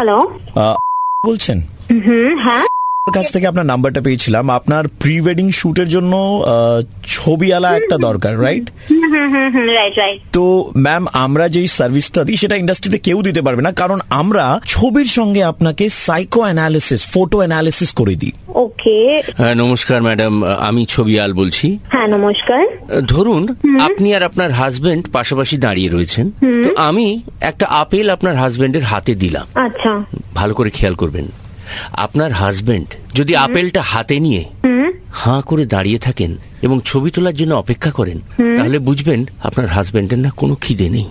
Hello বলছেন? হুম হ্যাঁ? কাছ থেকে আপনার নাম্বারটা পেয়েছিলাম। আপনার প্রি ওয়েডিং শুটের জন্য ছবিওয়ালা একটা দরকার রাইট হুম হুম হুম হুম রাইট রাইট তো ম্যাম আমরা যেই সার্ভিসটা দিই সেটা ইন্ডাস্ট্রিতে কেউ দিতে পারবে না। কারণ আমরা ছবির সঙ্গে আপনাকে সাইকো অ্যানালিসিস ফটো অ্যানালিসিস করে দিই। ওকে হ্যাঁ, নমস্কার ম্যাডাম আমি ছবি আল বলছি। হ্যাঁ নমস্কার। ধরুন আপনি আর আপনার হাজবেন্ড পাশাপাশি দাঁড়িয়ে রয়েছেন। তো আমি একটা আপেল আপনার হাজবেন্ডের হাতে দিলাম। আচ্ছা। ভালো করে খেয়াল করবেন। আপনার হাজবেন্ড যদি আপেলটা হাতে নিয়ে হাঁ করে দাঁড়িয়ে থাকেন এবং ছবি তোলার জন্য অপেক্ষা করেন তাহলে বুঝবেন আপনার হাজবেন্ডের না কোনো খিদে নেই।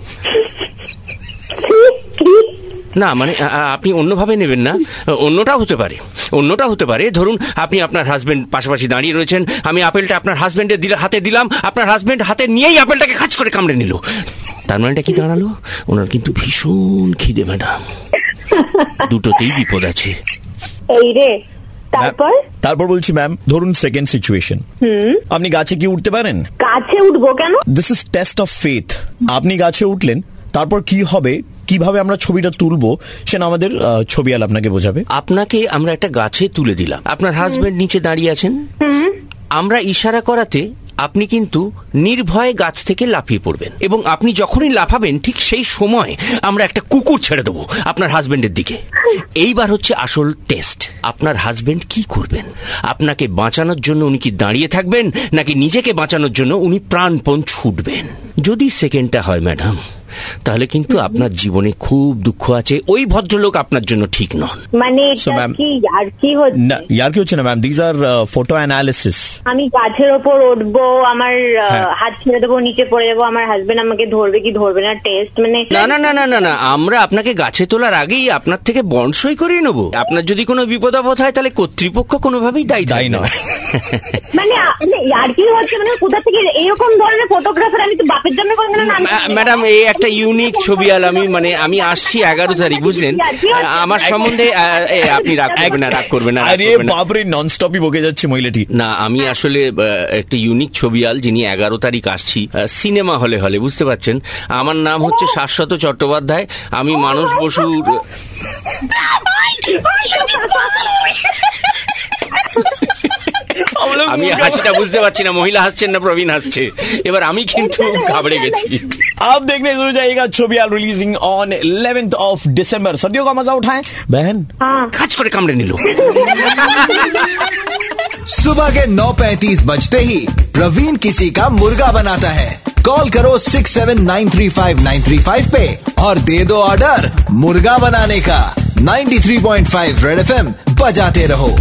না মানে আপনি অন্যভাবে নেবেন না। অন্যটা হতে পারে। অন্যটা হতে পারে। ধরুন আপনি আপনার হাজবেন্ড পাশাপাশি দাঁড়িয়ে রয়েছেন। আমি আপেলটা আপনার হাজবেন্ডের দিলে হাতে দিলাম। আপনার হাজবেন্ড হাতে নিয়েই আপেলটাকে খাচ করে কামড়ে নিল। তার মানেটা কি দাঁড়াল? ওনার কিন্তু ভীষণ খিদে ম্যাডাম দুটোতেই বিপদ আছে। এই রে তারপর? তারপর বলছি ম্যাম ধরুন সেকেন্ড সিচুয়েশন আপনি গাছে কি উঠতে পারেন? কাছে উঠবো কেন? This is test of faith আপনি গাছে উঠলেন তারপর কি হবে কীভাবে আমরা ছবিটা তুলবো সেটা আমাদের আহ, ছবিওয়ালা আপনাকে বোঝাবে। আপনাকে আমরা একটা গাছে তুলে দিলাম। আপনার হাজবেন্ড নিচে দাঁড়িয়ে আছেন? আমরা ইশারা করাতে আপনি কিন্তু নির্ভয়ে গাছ থেকে লাফিয়ে পড়বেন। এবং আপনি যখনই লাফাবেন, ঠিক সেই সময় আমরা একটা কুকুর ছেড়ে দেবো আপনার হাজবেন্ডের দিকে। এইবার হচ্ছে আসল টেস্ট। আপনার হাজবেন্ড কি করবেন? আপনাকে বাঁচানোর জন্য উনি কি দাঁড়িয়ে থাকবেন, নাকি নিজেকে বাঁচানোর জন্য উনি প্রাণপণ ছুটবেন? যদি সেকেন্ডটা হয়, ম্যাডাম তাহলে কিন্তু আপনার জীবনে খুব দুঃখ আছে। ওই ভদ্রলোক আপনার জন্য ঠিক নন। মানে So, এটা ma'am- কি আর কি হচ্ছে? না ইয়ার কি হচ্ছে না ma'am these are photo analysis আমি গাছের ওপর উঠবো আমার হ্যাঁ। হাত ছেড়ে দেবো নিচে পড়ে যাব আমার হাজবেন্ড আমাকে ধরবে কি ধরবে না টেস্ট মানে না না না না না না আমরা আপনাকে গাছে তোলার আগেই আপনার থেকে বন্ড সই করিয়ে নেব। আপনার যদি কোনো বিপদ আপদ হয় তাহলে কর্তৃপক্ষ কোনোভাবেই দায়ী দায়ী না। নয়। মানে আ- মানে আর কি হচ্ছে মানে কোথা থেকে এরকম ধরনের ফটোগ্রাফার আমি তো বাপের জন্য করব না ম্যাডাম এই একটা ইউনিক ছবি আল আমি মানে আমি আসছি এগারো তারিখ বুঝলেন? আমার সম্বন্ধে এ, আপনি রাগ করবেন না রাগ করবেন না আরে করবেন না। নন স্টপই বকে যাচ্ছে মহিলাটি। না আমি আসলে একটা ইউনিক ছবি আল যিনি এগারো তারিখ আসছি সিনেমা হলে হলে বুঝতে পারছেন? আমার নাম হচ্ছে শাশ্বত চট্টোপাধ্যায় আমি মানস বসুর আমি হাসিটা বুঝতে পারছি না মহিলা হাসছেন না প্রবীণ হাসছে এবার আমি কিন্তু ঘাবড়ে গেছি अब देखने को जाएगा छोबियाल releasing on 11th of December सर्दियों का मजा उठाएं बहन हाँ খাচ করে কামড়ে নিল सुबह के 9:35 बजते ही प्रवीण किसी का मुर्गा बनाता है कॉल करो 6793593 पे और दे दो ऑर्डर मुर्गा बनाने का 93.5 रेड एफएम बजाते रहो